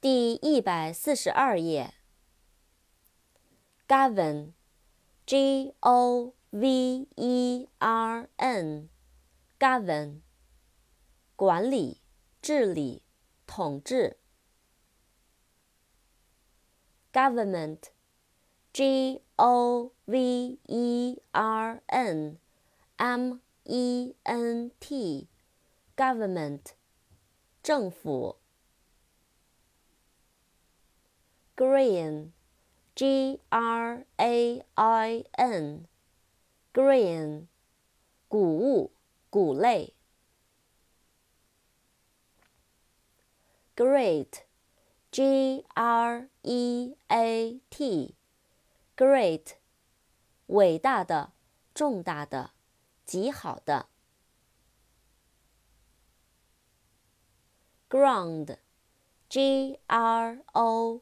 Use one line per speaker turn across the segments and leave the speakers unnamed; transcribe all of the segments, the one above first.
第一百四十二页。govern，g o v e r n，govern，管理、治理、统治。government，g o v e r n m e n t，government，政府。grain, g r a i n, grain, 谷物、谷类。great, g r e a t, great, 伟大的、重大的、极好的。ground, g r o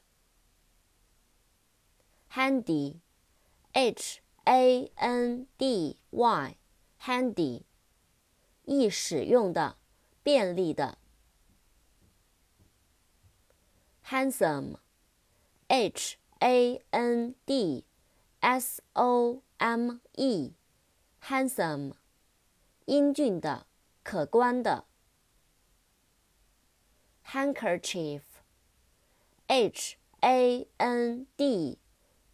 handy, h a n d y, handy，易使用的，便利的。handsome, h a n d s o m e, handsome，英俊的，可观的。handkerchief, h a n d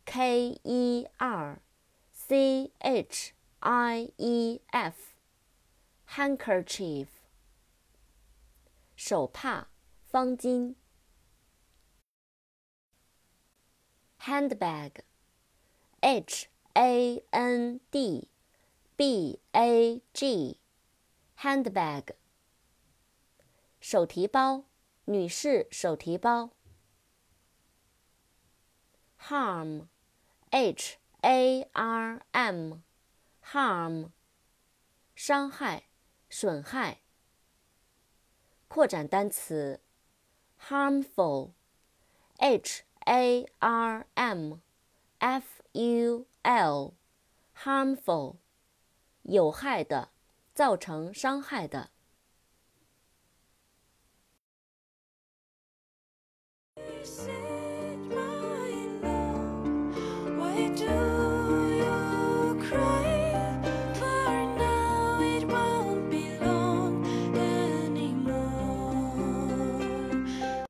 K E R C H I E F，handkerchief，手帕、方巾。handbag，H A N D B A G，handbag，手提包，女士手提包。harm。 H A R M，harm，伤害、损害。扩展单词，harmful，H A R M F U L，harmful，有害的，造成伤害的。